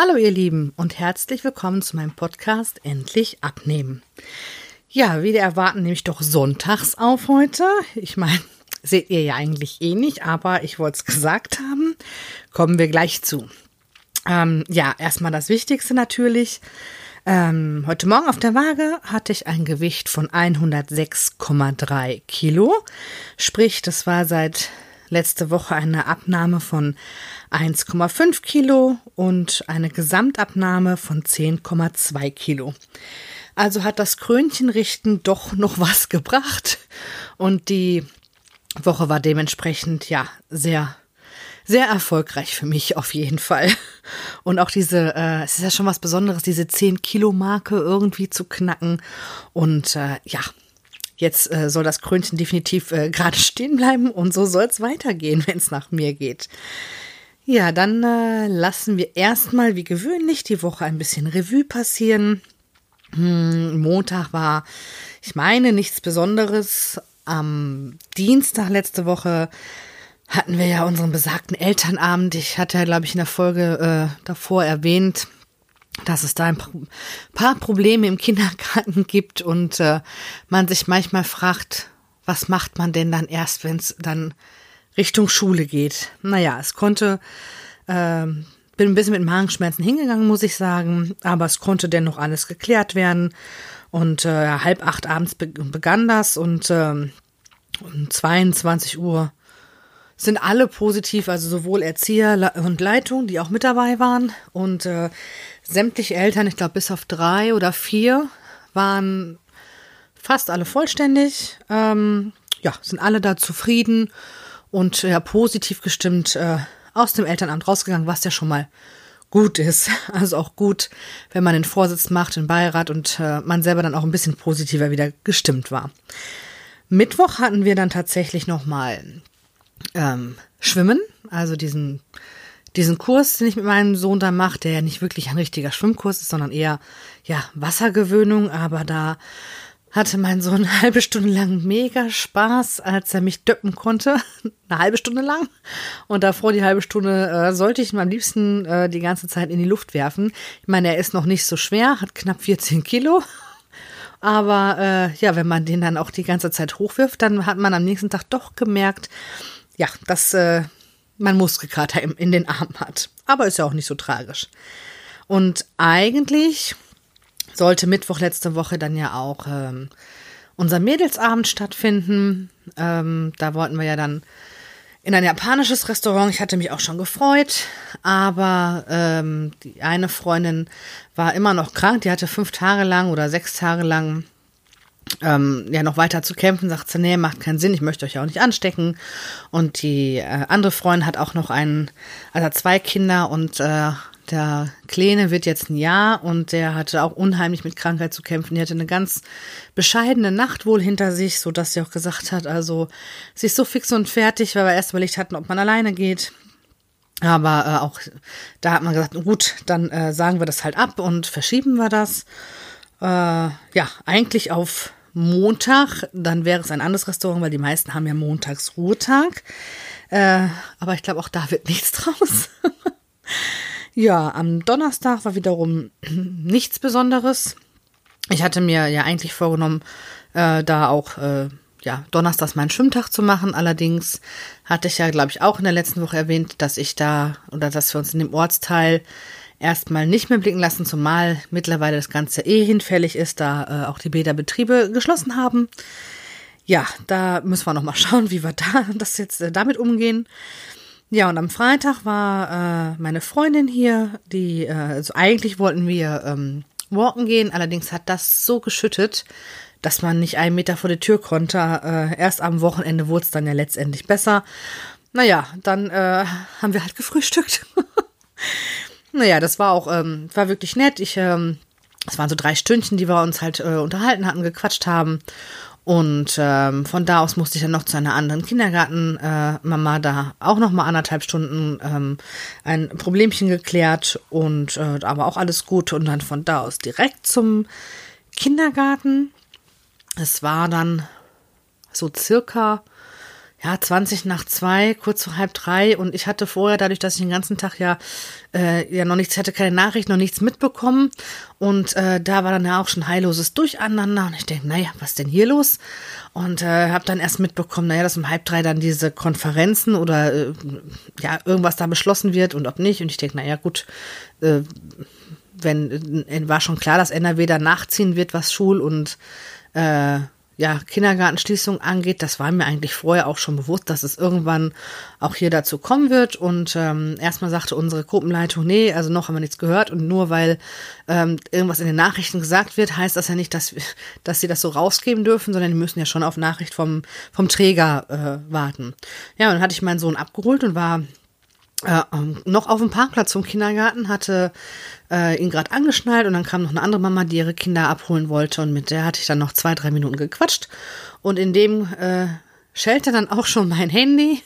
Hallo ihr Lieben und herzlich willkommen zu meinem Podcast Endlich abnehmen. Ja, wieder erwarten nehme ich doch sonntags auf heute. Ich meine, seht ihr ja eigentlich eh nicht, aber ich wollte es gesagt haben. Kommen wir gleich zu. Ähm, ja, erstmal das Wichtigste natürlich. Ähm, heute Morgen auf der Waage hatte ich ein Gewicht von 106,3 Kilo. Sprich, das war seit letzte Woche eine Abnahme von 1,5 Kilo und eine Gesamtabnahme von 10,2 Kilo. Also hat das Krönchenrichten doch noch was gebracht und die Woche war dementsprechend ja sehr sehr erfolgreich für mich auf jeden Fall. Und auch diese, äh, es ist ja schon was Besonderes, diese 10 Kilo Marke irgendwie zu knacken. Und äh, ja, jetzt äh, soll das Krönchen definitiv äh, gerade stehen bleiben und so soll es weitergehen, wenn es nach mir geht. Ja, dann äh, lassen wir erstmal wie gewöhnlich die Woche ein bisschen Revue passieren. Hm, Montag war, ich meine, nichts Besonderes. Am Dienstag letzte Woche hatten wir ja unseren besagten Elternabend. Ich hatte ja, glaube ich, in der Folge äh, davor erwähnt, dass es da ein paar Probleme im Kindergarten gibt und äh, man sich manchmal fragt, was macht man denn dann erst, wenn es dann Richtung Schule geht. Naja, es konnte, äh, bin ein bisschen mit Magenschmerzen hingegangen, muss ich sagen, aber es konnte dennoch alles geklärt werden. Und äh, halb acht abends be begann das und äh, um 22 Uhr sind alle positiv, also sowohl Erzieher und Leitung, die auch mit dabei waren und äh, sämtliche Eltern, ich glaube bis auf drei oder vier, waren fast alle vollständig. Ähm, ja, sind alle da zufrieden und ja, positiv gestimmt äh, aus dem Elternamt rausgegangen, was ja schon mal gut ist. Also auch gut, wenn man den Vorsitz macht, den Beirat und äh, man selber dann auch ein bisschen positiver wieder gestimmt war. Mittwoch hatten wir dann tatsächlich nochmal ähm, Schwimmen, also diesen, diesen Kurs, den ich mit meinem Sohn da mache, der ja nicht wirklich ein richtiger Schwimmkurs ist, sondern eher ja Wassergewöhnung, aber da hatte mein Sohn eine halbe Stunde lang mega Spaß, als er mich döppen konnte. Eine halbe Stunde lang. Und davor die halbe Stunde äh, sollte ich ihn am liebsten äh, die ganze Zeit in die Luft werfen. Ich meine, er ist noch nicht so schwer, hat knapp 14 Kilo. Aber äh, ja, wenn man den dann auch die ganze Zeit hochwirft, dann hat man am nächsten Tag doch gemerkt, ja, dass äh, man Muskelkater in, in den Armen hat. Aber ist ja auch nicht so tragisch. Und eigentlich sollte Mittwoch letzte Woche dann ja auch ähm, unser Mädelsabend stattfinden. Ähm, da wollten wir ja dann in ein japanisches Restaurant. Ich hatte mich auch schon gefreut, aber ähm, die eine Freundin war immer noch krank. Die hatte fünf Tage lang oder sechs Tage lang ähm, ja noch weiter zu kämpfen. Sagt sie, nee, macht keinen Sinn. Ich möchte euch ja auch nicht anstecken. Und die äh, andere Freundin hat auch noch einen, also zwei Kinder und äh, der Kleine wird jetzt ein Jahr und der hatte auch unheimlich mit Krankheit zu kämpfen. Die hatte eine ganz bescheidene Nacht wohl hinter sich, so dass sie auch gesagt hat, also sie ist so fix und fertig, weil wir erst überlegt hatten, ob man alleine geht. Aber äh, auch da hat man gesagt, gut, dann äh, sagen wir das halt ab und verschieben wir das. Äh, ja, eigentlich auf Montag, dann wäre es ein anderes Restaurant, weil die meisten haben ja montags Ruhetag. Äh, aber ich glaube, auch da wird nichts draus. Ja, am Donnerstag war wiederum nichts Besonderes. Ich hatte mir ja eigentlich vorgenommen, äh, da auch äh, ja, Donnerstags meinen Schwimmtag zu machen. Allerdings hatte ich ja, glaube ich, auch in der letzten Woche erwähnt, dass ich da oder dass wir uns in dem Ortsteil erstmal nicht mehr blicken lassen, zumal mittlerweile das Ganze eh hinfällig ist, da äh, auch die Bäderbetriebe geschlossen haben. Ja, da müssen wir nochmal schauen, wie wir da das jetzt äh, damit umgehen. Ja, und am Freitag war äh, meine Freundin hier, die, äh, also eigentlich wollten wir ähm, walken gehen, allerdings hat das so geschüttet, dass man nicht einen Meter vor der Tür konnte. Äh, erst am Wochenende wurde es dann ja letztendlich besser. Naja, dann äh, haben wir halt gefrühstückt. naja, das war auch, ähm, war wirklich nett. Ich, ähm, es waren so drei Stündchen, die wir uns halt äh, unterhalten hatten, gequatscht haben. Und ähm, von da aus musste ich dann noch zu einer anderen Kindergartenmama äh, da auch noch mal anderthalb Stunden ähm, ein Problemchen geklärt und äh, aber auch alles gut und dann von da aus direkt zum Kindergarten. Es war dann so circa ja, 20 nach zwei, kurz vor halb drei. Und ich hatte vorher, dadurch, dass ich den ganzen Tag ja, äh, ja noch nichts, hatte keine Nachricht, noch nichts mitbekommen. Und äh, da war dann ja auch schon heilloses Durcheinander. Und ich denke, naja, was denn hier los? Und äh, habe dann erst mitbekommen, naja, dass um halb drei dann diese Konferenzen oder äh, ja, irgendwas da beschlossen wird und ob nicht. Und ich denke, naja, gut, äh, wenn äh, war schon klar, dass NRW da nachziehen wird, was Schul- und äh, ja, Kindergartenschließung angeht, das war mir eigentlich vorher auch schon bewusst, dass es irgendwann auch hier dazu kommen wird. Und ähm, erstmal sagte unsere Gruppenleitung, nee, also noch haben wir nichts gehört. Und nur weil ähm, irgendwas in den Nachrichten gesagt wird, heißt das ja nicht, dass, dass sie das so rausgeben dürfen, sondern die müssen ja schon auf Nachricht vom, vom Träger äh, warten. Ja, und dann hatte ich meinen Sohn abgeholt und war äh, ähm, noch auf dem Parkplatz vom Kindergarten, hatte äh, ihn gerade angeschnallt und dann kam noch eine andere Mama, die ihre Kinder abholen wollte und mit der hatte ich dann noch zwei, drei Minuten gequatscht und in dem äh, schellte dann auch schon mein Handy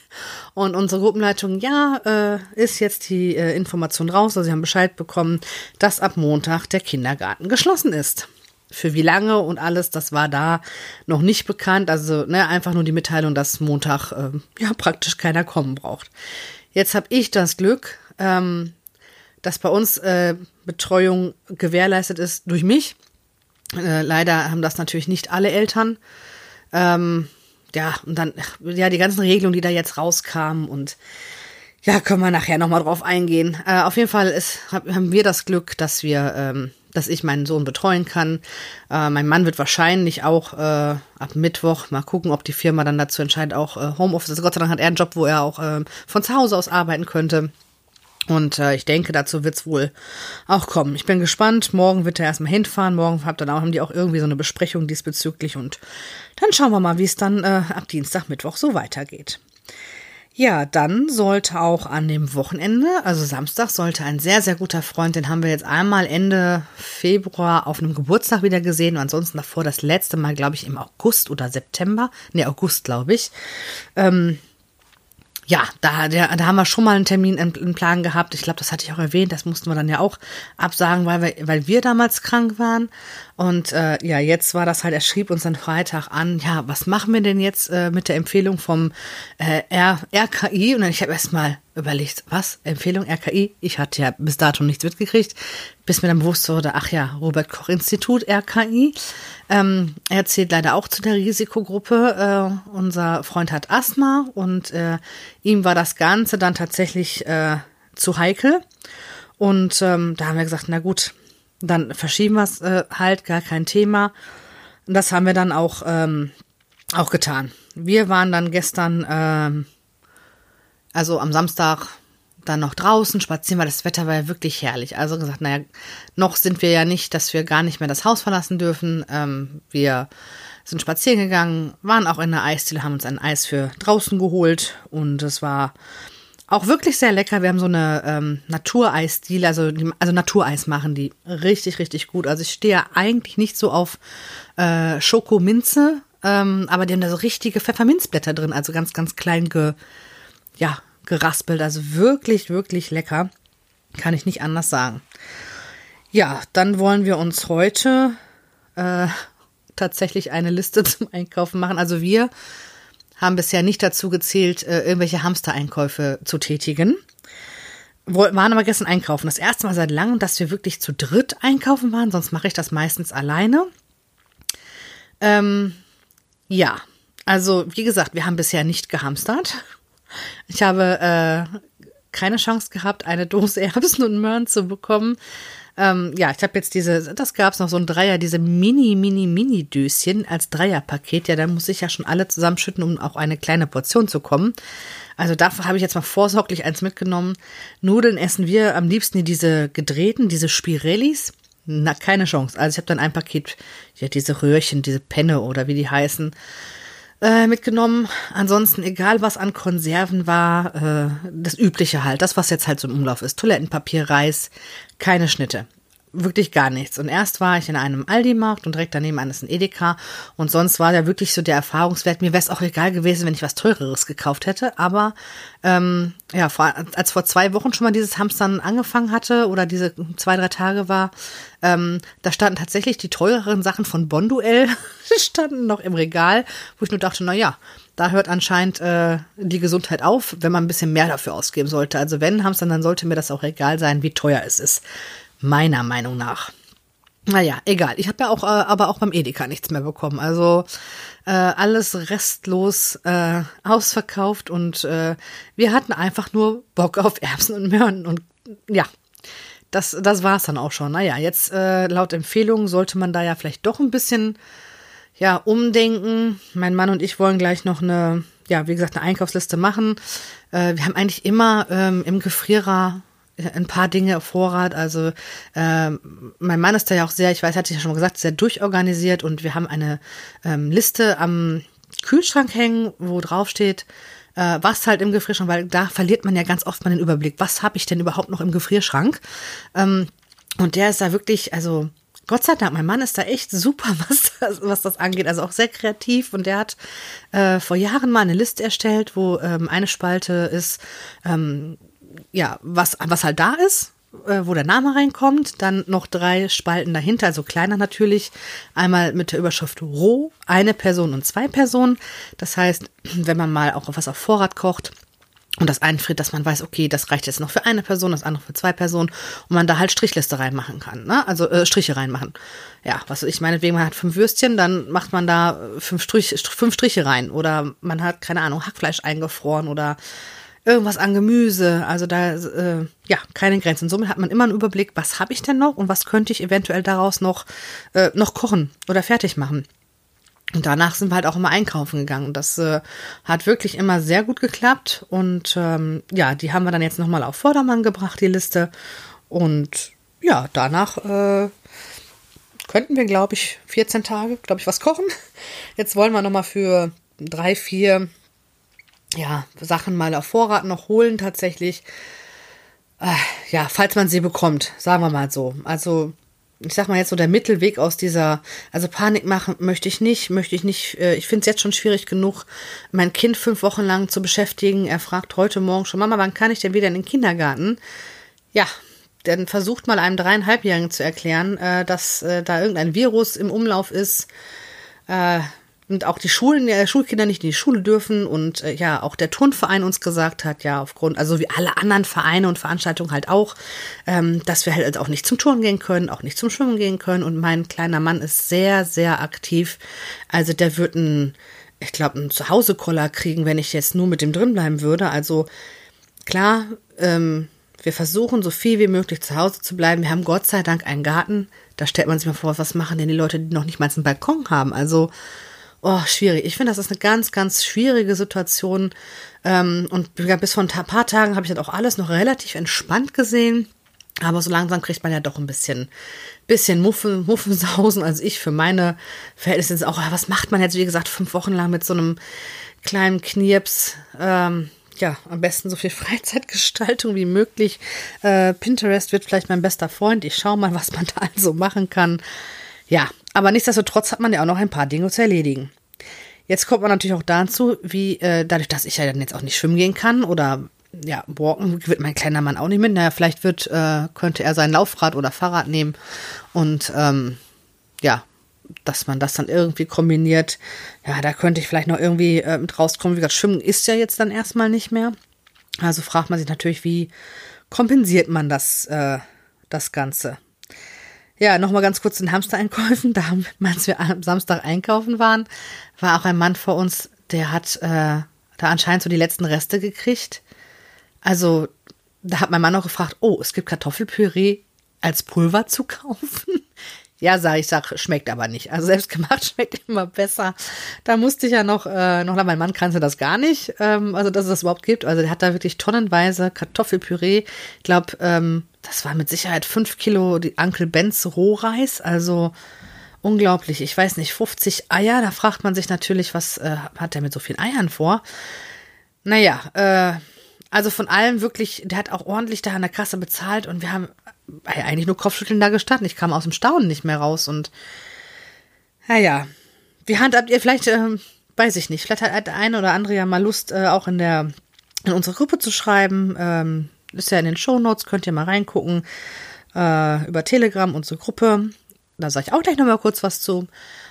und unsere Gruppenleitung, ja, äh, ist jetzt die äh, Information raus, also sie haben Bescheid bekommen, dass ab Montag der Kindergarten geschlossen ist. Für wie lange und alles, das war da noch nicht bekannt. Also ne, einfach nur die Mitteilung, dass Montag äh, ja praktisch keiner kommen braucht. Jetzt habe ich das Glück, ähm, dass bei uns äh, Betreuung gewährleistet ist durch mich. Äh, leider haben das natürlich nicht alle Eltern. Ähm, ja, und dann, ja, die ganzen Regelungen, die da jetzt rauskamen und ja, können wir nachher nochmal drauf eingehen. Äh, auf jeden Fall ist, haben wir das Glück, dass wir ähm, dass ich meinen Sohn betreuen kann. Äh, mein Mann wird wahrscheinlich auch äh, ab Mittwoch mal gucken, ob die Firma dann dazu entscheidet, auch äh, Homeoffice. Also Gott sei Dank hat er einen Job, wo er auch äh, von zu Hause aus arbeiten könnte. Und äh, ich denke, dazu wird's wohl auch kommen. Ich bin gespannt. Morgen wird er erstmal hinfahren. Morgen habt dann auch, haben die auch irgendwie so eine Besprechung diesbezüglich. Und dann schauen wir mal, wie es dann äh, ab Dienstag, Mittwoch so weitergeht. Ja, dann sollte auch an dem Wochenende, also Samstag, sollte ein sehr, sehr guter Freund, den haben wir jetzt einmal Ende Februar auf einem Geburtstag wieder gesehen und ansonsten davor das letzte Mal, glaube ich, im August oder September. Ne, August, glaube ich. Ähm, ja, da, der, da haben wir schon mal einen Termin einen Plan gehabt. Ich glaube, das hatte ich auch erwähnt. Das mussten wir dann ja auch absagen, weil wir, weil wir damals krank waren. Und äh, ja, jetzt war das halt, er schrieb uns dann Freitag an, ja, was machen wir denn jetzt äh, mit der Empfehlung vom äh, R RKI? Und dann ich habe erstmal überlegt, was? Empfehlung RKI? Ich hatte ja bis dato nichts mitgekriegt, bis mir dann bewusst wurde, ach ja, Robert Koch Institut RKI. Ähm, er zählt leider auch zu der Risikogruppe. Äh, unser Freund hat Asthma und äh, ihm war das Ganze dann tatsächlich äh, zu heikel. Und ähm, da haben wir gesagt, na gut, dann verschieben wir es äh, halt, gar kein Thema. Und das haben wir dann auch, ähm, auch getan. Wir waren dann gestern, ähm, also am Samstag, dann noch draußen spazieren, weil das Wetter war ja wirklich herrlich. Also gesagt, naja, noch sind wir ja nicht, dass wir gar nicht mehr das Haus verlassen dürfen. Ähm, wir sind spazieren gegangen, waren auch in der Eisdiele, haben uns ein Eis für draußen geholt und es war auch wirklich sehr lecker. Wir haben so eine ähm, Natureisdiele, also, also Natureis machen die richtig, richtig gut. Also ich stehe eigentlich nicht so auf äh, Schokominze, ähm, aber die haben da so richtige Pfefferminzblätter drin, also ganz, ganz klein ge, ja, geraspelt. Also wirklich, wirklich lecker. Kann ich nicht anders sagen. Ja, dann wollen wir uns heute äh, tatsächlich eine Liste zum Einkaufen machen. Also wir haben bisher nicht dazu gezählt, äh, irgendwelche Hamstereinkäufe zu tätigen. Waren aber gestern einkaufen. Das erste Mal seit langem, dass wir wirklich zu dritt einkaufen waren, sonst mache ich das meistens alleine. Ähm, ja, also wie gesagt, wir haben bisher nicht gehamstert. Ich habe äh, keine Chance gehabt, eine Dose Erbsen und Möhren zu bekommen. Ähm, ja, ich habe jetzt diese, das gab es noch so ein Dreier, diese Mini, Mini, Mini-Döschen als Dreierpaket. Ja, da muss ich ja schon alle zusammenschütten, um auch eine kleine Portion zu kommen. Also dafür habe ich jetzt mal vorsorglich eins mitgenommen. Nudeln essen wir am liebsten diese gedrehten, diese Spirellis. Na, keine Chance. Also ich habe dann ein Paket, ja, diese Röhrchen, diese Penne oder wie die heißen, äh, mitgenommen. Ansonsten, egal was an Konserven war, äh, das Übliche halt, das, was jetzt halt so im Umlauf ist. Toilettenpapier, Reis, keine Schnitte. Wirklich gar nichts. Und erst war ich in einem Aldi-Markt und direkt daneben eines ein Edeka. Und sonst war da wirklich so der Erfahrungswert. Mir wäre es auch egal gewesen, wenn ich was Teureres gekauft hätte. Aber ähm, ja, vor, als vor zwei Wochen schon mal dieses Hamstern angefangen hatte oder diese zwei, drei Tage war, ähm, da standen tatsächlich die teureren Sachen von Bonduell standen noch im Regal, wo ich nur dachte, na ja, da hört anscheinend äh, die Gesundheit auf, wenn man ein bisschen mehr dafür ausgeben sollte. Also wenn Hamstern, dann sollte mir das auch egal sein, wie teuer es ist meiner Meinung nach. Naja, egal. Ich habe ja auch, äh, aber auch beim Edeka nichts mehr bekommen. Also äh, alles restlos äh, ausverkauft und äh, wir hatten einfach nur Bock auf Erbsen und Möhren und ja, das, das war's dann auch schon. Naja, jetzt äh, laut Empfehlung sollte man da ja vielleicht doch ein bisschen ja umdenken. Mein Mann und ich wollen gleich noch eine, ja, wie gesagt, eine Einkaufsliste machen. Äh, wir haben eigentlich immer ähm, im Gefrierer ein paar Dinge auf Vorrat. Also äh, mein Mann ist da ja auch sehr, ich weiß, hatte ich ja schon mal gesagt, sehr durchorganisiert und wir haben eine ähm, Liste am Kühlschrank hängen, wo drauf steht, äh, was halt im Gefrierschrank, weil da verliert man ja ganz oft mal den Überblick, was habe ich denn überhaupt noch im Gefrierschrank? Ähm, und der ist da wirklich, also Gott sei Dank, mein Mann ist da echt super, was das, was das angeht. Also auch sehr kreativ. Und der hat äh, vor Jahren mal eine Liste erstellt, wo ähm, eine Spalte ist, ähm, ja, was, was halt da ist, äh, wo der Name reinkommt, dann noch drei Spalten dahinter, also kleiner natürlich, einmal mit der Überschrift roh, eine Person und zwei Personen. Das heißt, wenn man mal auch was auf Vorrat kocht, und das einfriert, dass man weiß, okay, das reicht jetzt noch für eine Person, das andere für zwei Personen und man da halt Strichliste reinmachen kann, ne? Also äh, Striche reinmachen. Ja, was ich meinetwegen, man hat fünf Würstchen, dann macht man da fünf, Strich, fünf Striche rein oder man hat, keine Ahnung, Hackfleisch eingefroren oder irgendwas an Gemüse. Also da, äh, ja, keine Grenzen. Somit hat man immer einen Überblick, was habe ich denn noch und was könnte ich eventuell daraus noch, äh, noch kochen oder fertig machen. Und danach sind wir halt auch immer einkaufen gegangen. Das äh, hat wirklich immer sehr gut geklappt. Und ähm, ja, die haben wir dann jetzt nochmal auf Vordermann gebracht, die Liste. Und ja, danach äh, könnten wir, glaube ich, 14 Tage, glaube ich, was kochen. Jetzt wollen wir nochmal für drei, vier ja, Sachen mal auf Vorrat noch holen tatsächlich. Äh, ja, falls man sie bekommt, sagen wir mal so. Also ich sag mal jetzt so der Mittelweg aus dieser, also Panik machen möchte ich nicht, möchte ich nicht, äh, ich finde es jetzt schon schwierig genug, mein Kind fünf Wochen lang zu beschäftigen. Er fragt heute Morgen schon, Mama, wann kann ich denn wieder in den Kindergarten? Ja, dann versucht mal einem dreieinhalbjährigen zu erklären, äh, dass äh, da irgendein Virus im Umlauf ist, äh, und auch die Schulen, äh, Schulkinder nicht in die Schule dürfen und äh, ja, auch der Turnverein uns gesagt hat, ja, aufgrund, also wie alle anderen Vereine und Veranstaltungen halt auch, ähm, dass wir halt auch nicht zum Turnen gehen können, auch nicht zum Schwimmen gehen können und mein kleiner Mann ist sehr, sehr aktiv. Also der wird ein, ich glaube, einen Zuhause-Koller kriegen, wenn ich jetzt nur mit dem drin bleiben würde. Also klar, ähm, wir versuchen so viel wie möglich zu Hause zu bleiben. Wir haben Gott sei Dank einen Garten. Da stellt man sich mal vor, was machen denn die Leute, die noch nicht mal einen Balkon haben? Also Oh, schwierig. Ich finde, das ist eine ganz, ganz schwierige Situation. Ähm, und bis vor ein paar Tagen habe ich das auch alles noch relativ entspannt gesehen. Aber so langsam kriegt man ja doch ein bisschen, bisschen Muffen, Muffensausen. Also ich für meine Verhältnisse auch, was macht man jetzt, wie gesagt, fünf Wochen lang mit so einem kleinen Knirps? Ähm, ja, am besten so viel Freizeitgestaltung wie möglich. Äh, Pinterest wird vielleicht mein bester Freund. Ich schaue mal, was man da also machen kann. Ja, aber nichtsdestotrotz hat man ja auch noch ein paar Dinge zu erledigen. Jetzt kommt man natürlich auch dazu, wie äh, dadurch, dass ich ja dann jetzt auch nicht schwimmen gehen kann oder ja, walken wird mein kleiner Mann auch nicht mit. Naja, vielleicht wird, äh, könnte er sein Laufrad oder Fahrrad nehmen und ähm, ja, dass man das dann irgendwie kombiniert. Ja, da könnte ich vielleicht noch irgendwie äh, mit rauskommen. Wie gesagt, Schwimmen ist ja jetzt dann erstmal nicht mehr. Also fragt man sich natürlich, wie kompensiert man das, äh, das Ganze? Ja, nochmal ganz kurz den Hamstereinkäufen. Da, als wir am Samstag einkaufen waren, war auch ein Mann vor uns, der hat äh, da anscheinend so die letzten Reste gekriegt. Also, da hat mein Mann auch gefragt, oh, es gibt Kartoffelpüree als Pulver zu kaufen. Ja, sag ich, sag, schmeckt aber nicht. Also selbst gemacht schmeckt immer besser. Da musste ich ja noch, äh, noch, mein Mann kannte das gar nicht, ähm, also dass es das überhaupt gibt. Also der hat da wirklich tonnenweise Kartoffelpüree. Ich glaube, ähm, das war mit Sicherheit fünf Kilo die Uncle Benz Rohreis. Also unglaublich. Ich weiß nicht, 50 Eier. Da fragt man sich natürlich, was äh, hat der mit so vielen Eiern vor? Naja, äh, also von allem wirklich, der hat auch ordentlich da an der Kasse bezahlt und wir haben eigentlich nur Kopfschütteln da gestanden. Ich kam aus dem Staunen nicht mehr raus und naja, wie handhabt ihr vielleicht, äh, weiß ich nicht, vielleicht hat der eine oder andere ja mal Lust, äh, auch in der in unsere Gruppe zu schreiben. Ähm, ist ja in den Show Notes, könnt ihr mal reingucken. Äh, über Telegram, unsere Gruppe. Da sage ich auch gleich nochmal kurz was zu.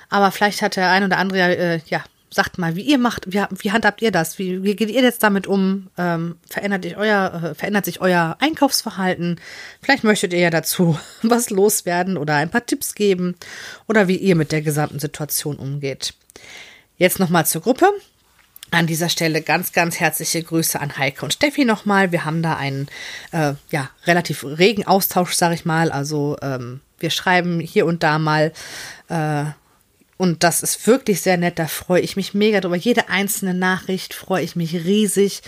Aber vielleicht hat der ein oder andere äh, ja sagt mal, wie ihr macht, wie, wie handhabt ihr das? Wie, wie geht ihr jetzt damit um? Ähm, verändert, sich euer, äh, verändert sich euer Einkaufsverhalten? Vielleicht möchtet ihr ja dazu was loswerden oder ein paar Tipps geben oder wie ihr mit der gesamten Situation umgeht. Jetzt nochmal zur Gruppe. An dieser Stelle ganz, ganz herzliche Grüße an Heike und Steffi nochmal. Wir haben da einen äh, ja, relativ regen Austausch, sag ich mal. Also ähm, wir schreiben hier und da mal äh, und das ist wirklich sehr nett. Da freue ich mich mega drüber. Jede einzelne Nachricht freue ich mich riesig.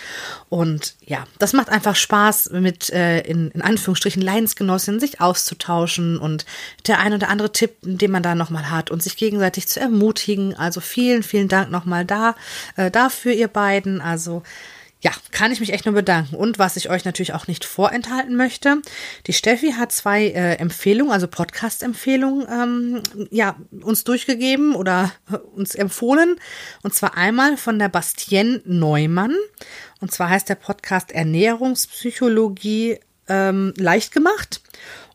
Und ja, das macht einfach Spaß, mit äh, in, in Anführungsstrichen Leidensgenossinnen sich auszutauschen und der ein oder andere Tipp, den man da nochmal hat und sich gegenseitig zu ermutigen. Also vielen, vielen Dank nochmal da, äh, dafür, ihr beiden. Also ja, kann ich mich echt nur bedanken. Und was ich euch natürlich auch nicht vorenthalten möchte, die Steffi hat zwei äh, Empfehlungen, also Podcast-Empfehlungen, ähm, ja, uns durchgegeben oder äh, uns empfohlen. Und zwar einmal von der Bastien Neumann. Und zwar heißt der Podcast Ernährungspsychologie ähm, leicht gemacht.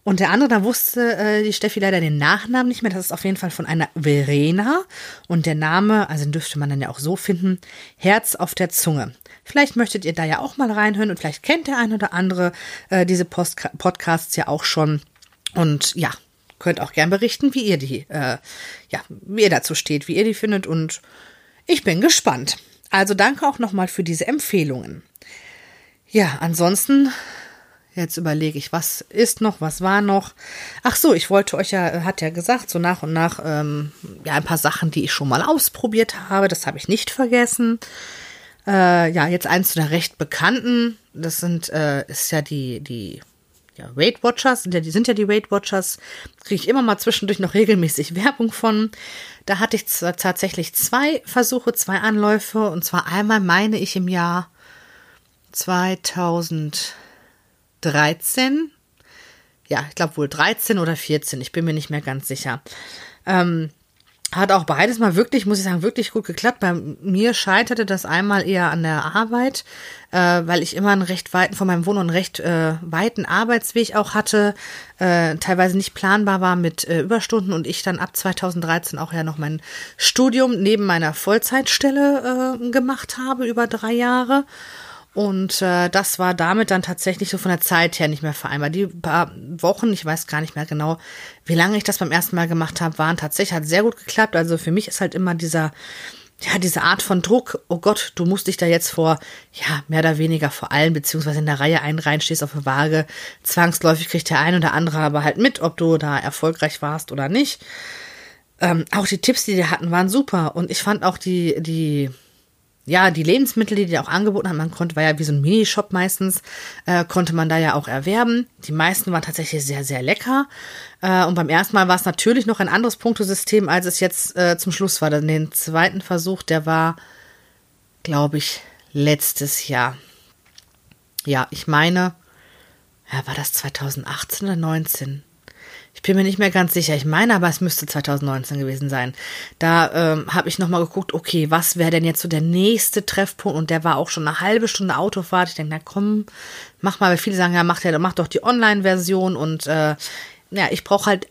Und der andere, da wusste äh, die Steffi leider den Nachnamen nicht mehr. Das ist auf jeden Fall von einer Verena. Und der Name, also den dürfte man dann ja auch so finden, Herz auf der Zunge. Vielleicht möchtet ihr da ja auch mal reinhören und vielleicht kennt der ein oder andere äh, diese Post Podcasts ja auch schon. Und ja, könnt auch gern berichten, wie ihr die, äh, ja, wie ihr dazu steht, wie ihr die findet. Und ich bin gespannt. Also danke auch nochmal für diese Empfehlungen. Ja, ansonsten Jetzt überlege ich, was ist noch, was war noch. Ach so, ich wollte euch ja, hat ja gesagt, so nach und nach, ähm, ja, ein paar Sachen, die ich schon mal ausprobiert habe. Das habe ich nicht vergessen. Äh, ja, jetzt eins zu der recht bekannten. Das sind, äh, ist ja die, die ja, Weight Watchers, sind ja, die sind ja die Weight Watchers, kriege ich immer mal zwischendurch noch regelmäßig Werbung von. Da hatte ich tatsächlich zwei Versuche, zwei Anläufe. Und zwar einmal meine ich im Jahr 2013. Ja, ich glaube wohl 13 oder 14, ich bin mir nicht mehr ganz sicher. Ähm, hat auch beides mal wirklich, muss ich sagen, wirklich gut geklappt. Bei mir scheiterte das einmal eher an der Arbeit, äh, weil ich immer einen recht weiten, von meinem Wohnort einen recht äh, weiten Arbeitsweg auch hatte, äh, teilweise nicht planbar war mit äh, Überstunden und ich dann ab 2013 auch ja noch mein Studium neben meiner Vollzeitstelle äh, gemacht habe über drei Jahre. Und äh, das war damit dann tatsächlich so von der Zeit her nicht mehr vereinbar. Die paar Wochen, ich weiß gar nicht mehr genau, wie lange ich das beim ersten Mal gemacht habe, waren tatsächlich, hat sehr gut geklappt. Also für mich ist halt immer dieser, ja, diese Art von Druck, oh Gott, du musst dich da jetzt vor, ja, mehr oder weniger vor allem, beziehungsweise in der Reihe einreihen, stehst auf der Waage. Zwangsläufig kriegt der ein oder andere aber halt mit, ob du da erfolgreich warst oder nicht. Ähm, auch die Tipps, die die hatten, waren super. Und ich fand auch die, die, ja, die Lebensmittel, die die auch angeboten haben, man konnte, war ja wie so ein Minishop meistens, äh, konnte man da ja auch erwerben. Die meisten waren tatsächlich sehr, sehr lecker. Äh, und beim ersten Mal war es natürlich noch ein anderes Punktesystem, als es jetzt äh, zum Schluss war. Denn den zweiten Versuch, der war, glaube ich, letztes Jahr. Ja, ich meine, ja, war das 2018 oder 19? Ich bin mir nicht mehr ganz sicher. Ich meine aber, es müsste 2019 gewesen sein. Da ähm, habe ich nochmal geguckt, okay, was wäre denn jetzt so der nächste Treffpunkt? Und der war auch schon eine halbe Stunde Autofahrt. Ich denke, na komm, mach mal, weil viele sagen, ja, mach, ja, mach doch die Online-Version. Und äh, ja, ich brauche halt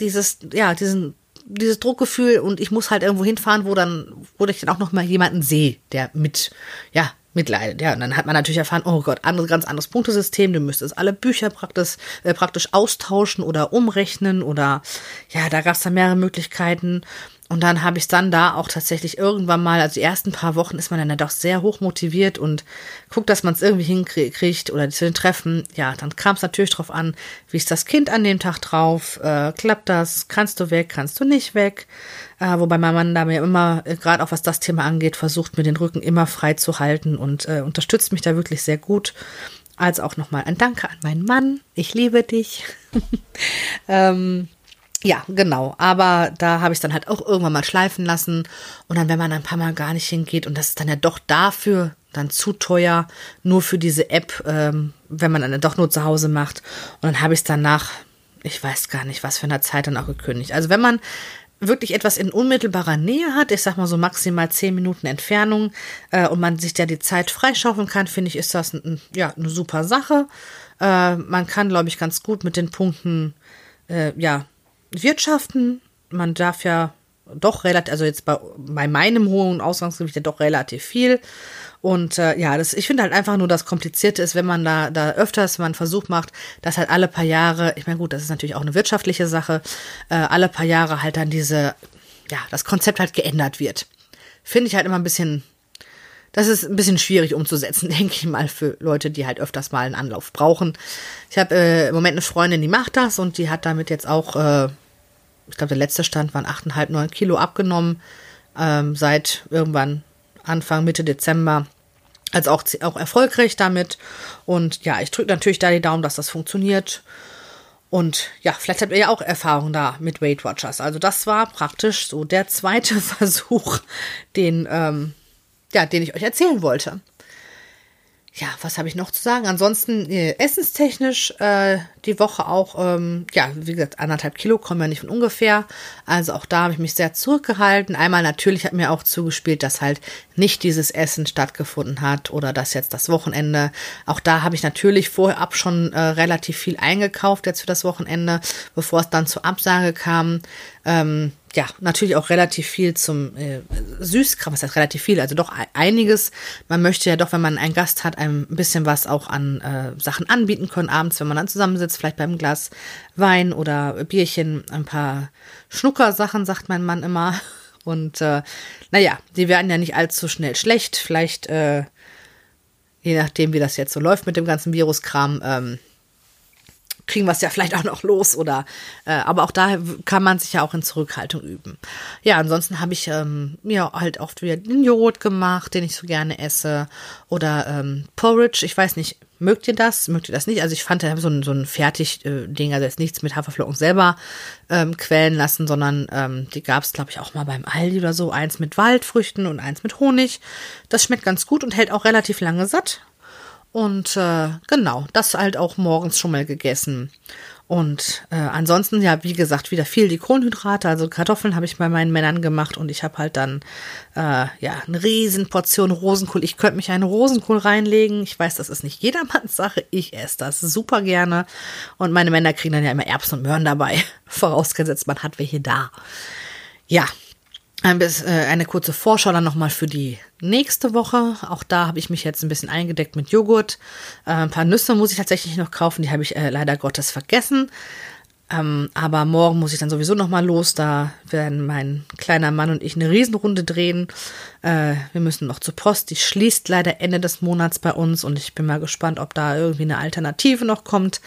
dieses, ja, diesen dieses Druckgefühl und ich muss halt irgendwo hinfahren, wo dann, wo ich dann auch noch mal jemanden sehe, der mit, ja, mitleidet. Ja, und dann hat man natürlich erfahren, oh Gott, andere, ganz anderes Punktesystem, du müsstest alle Bücher praktisch, äh, praktisch austauschen oder umrechnen oder ja, da gab es dann mehrere Möglichkeiten. Und dann habe ich dann da auch tatsächlich irgendwann mal, also die ersten paar Wochen ist man dann ja doch sehr hoch motiviert und guckt, dass man es irgendwie hinkriegt oder zu den Treffen. Ja, dann kam es natürlich drauf an, wie ist das Kind an dem Tag drauf, äh, klappt das, kannst du weg, kannst du nicht weg. Äh, wobei mein Mann da mir immer, äh, gerade auch was das Thema angeht, versucht mir den Rücken immer frei zu halten und äh, unterstützt mich da wirklich sehr gut. Also auch nochmal ein Danke an meinen Mann. Ich liebe dich. ähm, ja, genau. Aber da habe ich dann halt auch irgendwann mal schleifen lassen. Und dann, wenn man ein paar Mal gar nicht hingeht und das ist dann ja doch dafür dann zu teuer, nur für diese App, ähm, wenn man dann doch nur zu Hause macht. Und dann habe ich es danach, ich weiß gar nicht, was für eine Zeit dann auch gekündigt. Also wenn man wirklich etwas in unmittelbarer Nähe hat, ich sag mal so maximal zehn Minuten Entfernung, äh, und man sich da die Zeit freischaufeln kann, finde ich, ist das ein, ja eine super Sache. Äh, man kann, glaube ich, ganz gut mit den Punkten äh, ja wirtschaften. Man darf ja doch relativ, also jetzt bei, bei meinem hohen Ausgangsgewicht ja doch relativ viel. Und äh, ja, das, ich finde halt einfach nur das Komplizierte ist, wenn man da, da öfters mal einen Versuch macht, dass halt alle paar Jahre, ich meine, gut, das ist natürlich auch eine wirtschaftliche Sache, äh, alle paar Jahre halt dann diese, ja, das Konzept halt geändert wird. Finde ich halt immer ein bisschen, das ist ein bisschen schwierig umzusetzen, denke ich mal, für Leute, die halt öfters mal einen Anlauf brauchen. Ich habe äh, im Moment eine Freundin, die macht das und die hat damit jetzt auch, äh, ich glaube, der letzte Stand waren 8,5, 9 Kilo abgenommen, ähm, seit irgendwann Anfang, Mitte Dezember. Also auch, auch erfolgreich damit. Und ja, ich drücke natürlich da die Daumen, dass das funktioniert. Und ja, vielleicht habt ihr ja auch Erfahrung da mit Weight Watchers. Also das war praktisch so der zweite Versuch, den, ähm, ja, den ich euch erzählen wollte ja, was habe ich noch zu sagen? Ansonsten äh, essenstechnisch äh, die Woche auch, ähm, ja, wie gesagt, anderthalb Kilo kommen ja nicht von ungefähr. Also auch da habe ich mich sehr zurückgehalten. Einmal natürlich hat mir auch zugespielt, dass halt nicht dieses Essen stattgefunden hat oder dass jetzt das Wochenende. Auch da habe ich natürlich vorher schon äh, relativ viel eingekauft jetzt für das Wochenende, bevor es dann zur Absage kam. Ähm, ja, natürlich auch relativ viel zum äh, Süßkram, was heißt relativ viel, also doch einiges. Man möchte ja doch, wenn man einen Gast hat, ein bisschen was auch an äh, Sachen anbieten können abends, wenn man dann zusammensitzt, vielleicht beim Glas Wein oder Bierchen, ein paar Schnuckersachen, sagt mein Mann immer. Und äh, naja, die werden ja nicht allzu schnell schlecht. Vielleicht, äh, je nachdem, wie das jetzt so läuft mit dem ganzen Viruskram, ähm, kriegen wir es ja vielleicht auch noch los oder äh, aber auch da kann man sich ja auch in Zurückhaltung üben. Ja, ansonsten habe ich ähm, mir halt oft wieder den Joghurt gemacht, den ich so gerne esse oder ähm, Porridge. Ich weiß nicht, mögt ihr das? Mögt ihr das nicht? Also ich fand, ich habe so ein, so ein Fertig-Ding, also jetzt nichts mit Haferflocken selber ähm, quellen lassen, sondern ähm, die gab es, glaube ich, auch mal beim Aldi oder so. Eins mit Waldfrüchten und eins mit Honig. Das schmeckt ganz gut und hält auch relativ lange satt. Und äh, genau, das halt auch morgens schon mal gegessen. Und äh, ansonsten, ja, wie gesagt, wieder viel die Kohlenhydrate. Also Kartoffeln habe ich bei meinen Männern gemacht und ich habe halt dann äh, ja eine riesen Portion Rosenkohl. Ich könnte mich einen Rosenkohl reinlegen. Ich weiß, das ist nicht jedermanns Sache. Ich esse das super gerne. Und meine Männer kriegen dann ja immer Erbsen und Möhren dabei. Vorausgesetzt, man hat welche da. Ja, eine kurze Vorschau dann nochmal für die nächste Woche. Auch da habe ich mich jetzt ein bisschen eingedeckt mit Joghurt. Äh, ein paar Nüsse muss ich tatsächlich noch kaufen, die habe ich äh, leider Gottes vergessen. Ähm, aber morgen muss ich dann sowieso nochmal los. Da werden mein kleiner Mann und ich eine Riesenrunde drehen. Äh, wir müssen noch zur Post. Die schließt leider Ende des Monats bei uns und ich bin mal gespannt, ob da irgendwie eine Alternative noch kommt.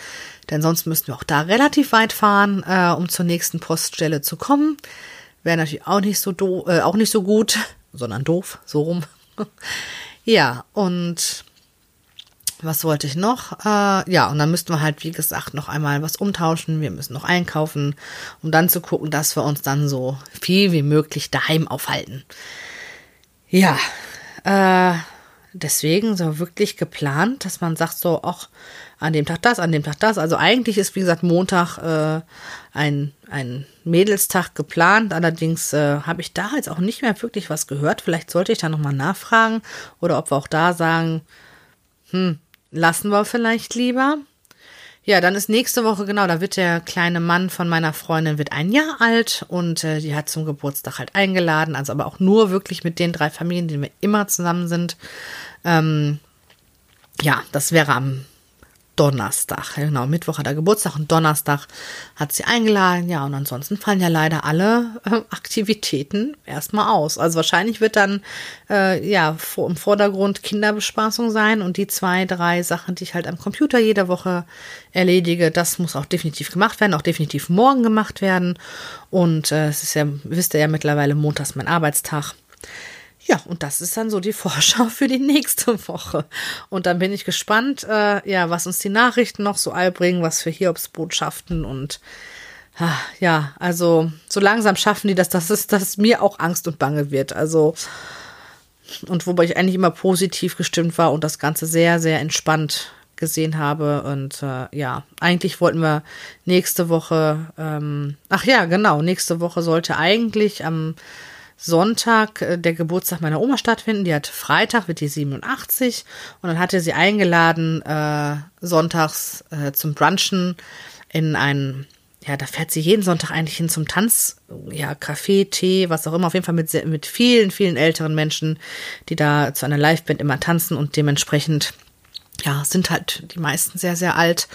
Denn sonst müssten wir auch da relativ weit fahren, äh, um zur nächsten Poststelle zu kommen. Wäre natürlich auch nicht so do äh, auch nicht so gut, sondern doof, so rum. ja, und was wollte ich noch? Äh, ja, und dann müssten wir halt, wie gesagt, noch einmal was umtauschen. Wir müssen noch einkaufen, um dann zu gucken, dass wir uns dann so viel wie möglich daheim aufhalten. Ja, äh, deswegen so wirklich geplant, dass man sagt so, ach, an dem Tag das, an dem Tag das. Also eigentlich ist, wie gesagt, Montag äh, ein, ein Mädelstag geplant. Allerdings äh, habe ich da jetzt auch nicht mehr wirklich was gehört. Vielleicht sollte ich da nochmal nachfragen oder ob wir auch da sagen, hm, lassen wir vielleicht lieber. Ja, dann ist nächste Woche, genau, da wird der kleine Mann von meiner Freundin wird ein Jahr alt und äh, die hat zum Geburtstag halt eingeladen, also aber auch nur wirklich mit den drei Familien, die wir immer zusammen sind. Ähm, ja, das wäre am Donnerstag. Genau, Mittwoch hat er Geburtstag und Donnerstag hat sie eingeladen. Ja, und ansonsten fallen ja leider alle äh, Aktivitäten erstmal aus. Also wahrscheinlich wird dann äh, ja vor, im Vordergrund Kinderbespaßung sein und die zwei, drei Sachen, die ich halt am Computer jede Woche erledige, das muss auch definitiv gemacht werden, auch definitiv morgen gemacht werden. Und äh, es ist ja, wisst ihr ja mittlerweile montags mein Arbeitstag. Ja, und das ist dann so die Vorschau für die nächste Woche. Und dann bin ich gespannt, äh, ja, was uns die Nachrichten noch so allbringen, was für Hiobsbotschaften und ah, ja, also so langsam schaffen die das, dass es, dass mir auch Angst und Bange wird. Also und wobei ich eigentlich immer positiv gestimmt war und das Ganze sehr, sehr entspannt gesehen habe. Und äh, ja, eigentlich wollten wir nächste Woche, ähm, ach ja, genau, nächste Woche sollte eigentlich am Sonntag äh, der Geburtstag meiner Oma stattfinden. Die hat Freitag, wird die 87. Und dann hatte sie eingeladen, äh, sonntags äh, zum Brunchen in ein, ja, da fährt sie jeden Sonntag eigentlich hin zum Tanz, ja, Kaffee, Tee, was auch immer. Auf jeden Fall mit, mit vielen, vielen älteren Menschen, die da zu einer Liveband immer tanzen und dementsprechend ja, sind halt die meisten sehr, sehr alt.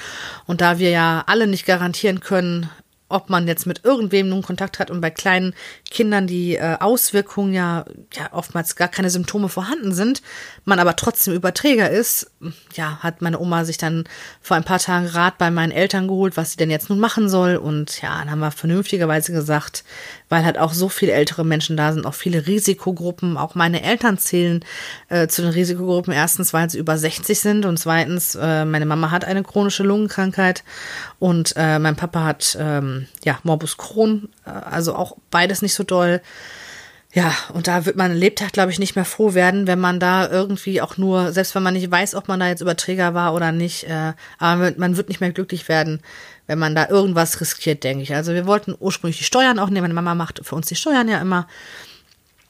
Und da wir ja alle nicht garantieren können, ob man jetzt mit irgendwem nun Kontakt hat und bei kleinen Kindern die äh, Auswirkungen ja, ja oftmals gar keine Symptome vorhanden sind, man aber trotzdem Überträger ist, ja, hat meine Oma sich dann vor ein paar Tagen Rat bei meinen Eltern geholt, was sie denn jetzt nun machen soll. Und ja, dann haben wir vernünftigerweise gesagt, weil halt auch so viele ältere Menschen da sind, auch viele Risikogruppen. Auch meine Eltern zählen äh, zu den Risikogruppen. Erstens, weil sie über 60 sind und zweitens, äh, meine Mama hat eine chronische Lungenkrankheit und äh, mein Papa hat ähm, ja Morbus Crohn, äh, also auch beides nicht so doll. Ja, und da wird man Lebtag, glaube ich, nicht mehr froh werden, wenn man da irgendwie auch nur, selbst wenn man nicht weiß, ob man da jetzt Überträger war oder nicht, äh, aber man wird nicht mehr glücklich werden, wenn man da irgendwas riskiert, denke ich. Also wir wollten ursprünglich die Steuern auch nehmen. Meine Mama macht für uns die Steuern ja immer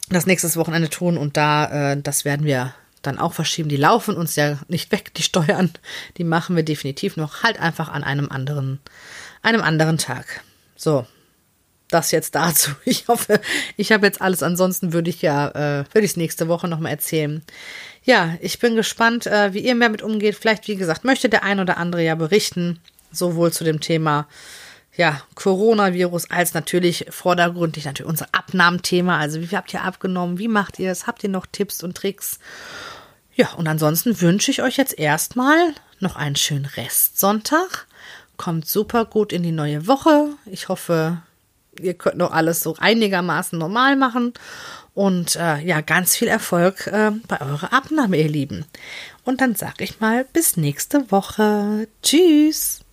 das nächste Wochenende tun und da, äh, das werden wir dann auch verschieben. Die laufen uns ja nicht weg, die Steuern. Die machen wir definitiv noch halt einfach an einem anderen, einem anderen Tag. So, das jetzt dazu. Ich hoffe, ich habe jetzt alles. Ansonsten würde ich ja, äh, würde ich es nächste Woche nochmal erzählen. Ja, ich bin gespannt, äh, wie ihr mehr mit umgeht. Vielleicht, wie gesagt, möchte der ein oder andere ja berichten, sowohl zu dem Thema ja, Coronavirus als natürlich vordergründig natürlich unser Abnahmthema. Also wie habt ihr abgenommen? Wie macht ihr es? Habt ihr noch Tipps und Tricks? Ja, und ansonsten wünsche ich euch jetzt erstmal noch einen schönen Restsonntag. Kommt super gut in die neue Woche. Ich hoffe, ihr könnt noch alles so einigermaßen normal machen. Und äh, ja, ganz viel Erfolg äh, bei eurer Abnahme, ihr Lieben. Und dann sage ich mal bis nächste Woche. Tschüss.